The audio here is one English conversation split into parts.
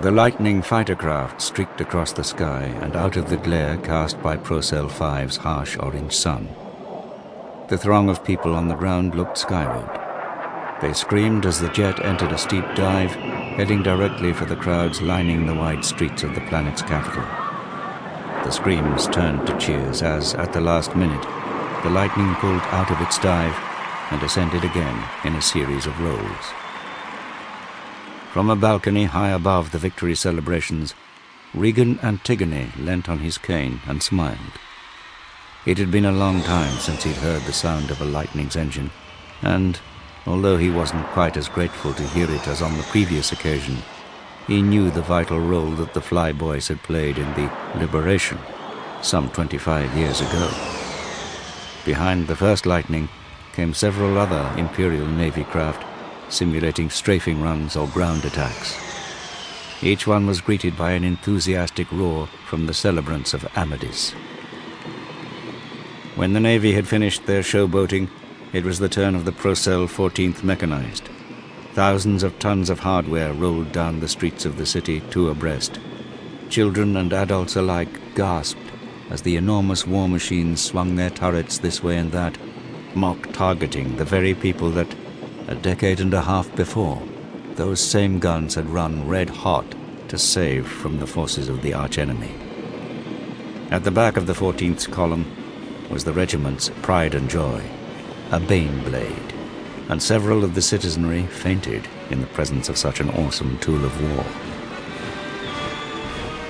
The lightning fighter craft streaked across the sky and out of the glare cast by Procel 5's harsh orange sun. The throng of people on the ground looked skyward. They screamed as the jet entered a steep dive, heading directly for the crowds lining the wide streets of the planet's capital. The screams turned to cheers as, at the last minute, the lightning pulled out of its dive and ascended again in a series of rolls. From a balcony high above the victory celebrations, Regan Antigone leant on his cane and smiled. It had been a long time since he'd heard the sound of a lightning's engine, and, although he wasn't quite as grateful to hear it as on the previous occasion, he knew the vital role that the flyboys had played in the liberation some 25 years ago. Behind the first lightning came several other Imperial Navy craft simulating strafing runs or ground attacks. Each one was greeted by an enthusiastic roar from the celebrants of Amadis. When the Navy had finished their showboating, it was the turn of the Procel 14th Mechanized. Thousands of tons of hardware rolled down the streets of the city two abreast. Children and adults alike gasped as the enormous war machines swung their turrets this way and that, mock targeting the very people that, a decade and a half before, those same guns had run red hot to save from the forces of the archenemy. At the back of the 14th column, was the regiment's pride and joy, a Baneblade, and several of the citizenry fainted in the presence of such an awesome tool of war.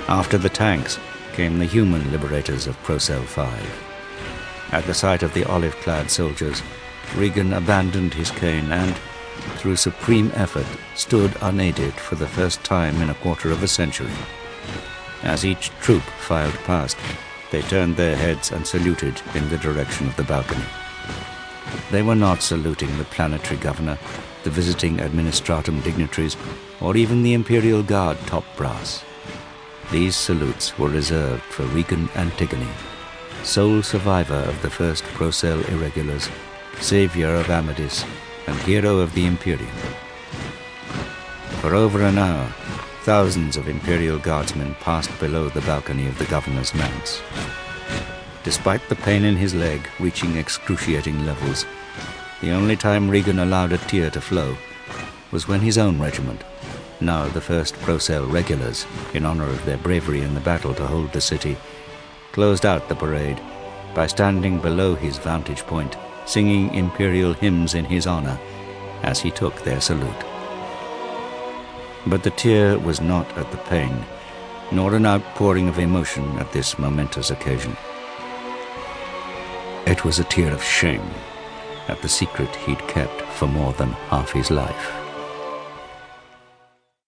After the tanks came the human liberators of Procel 5. At the sight of the olive-clad soldiers, Regan abandoned his cane and, through supreme effort, stood unaided for the first time in a quarter of a century. As each troop filed past, they turned their heads and saluted in the direction of the balcony. They were not saluting the planetary governor, the visiting administratum dignitaries, or even the Imperial Guard top brass. These salutes were reserved for Regan Antigone, sole survivor of the first Procel irregulars, savior of Amadis, and hero of the Imperium. For over an hour, Thousands of Imperial Guardsmen passed below the balcony of the governor's manse. Despite the pain in his leg reaching excruciating levels, the only time Regan allowed a tear to flow was when his own regiment, now the 1st Procel Regulars, in honor of their bravery in the battle to hold the city, closed out the parade by standing below his vantage point, singing imperial hymns in his honor as he took their salute. But the tear was not at the pain, nor an outpouring of emotion at this momentous occasion. It was a tear of shame at the secret he'd kept for more than half his life.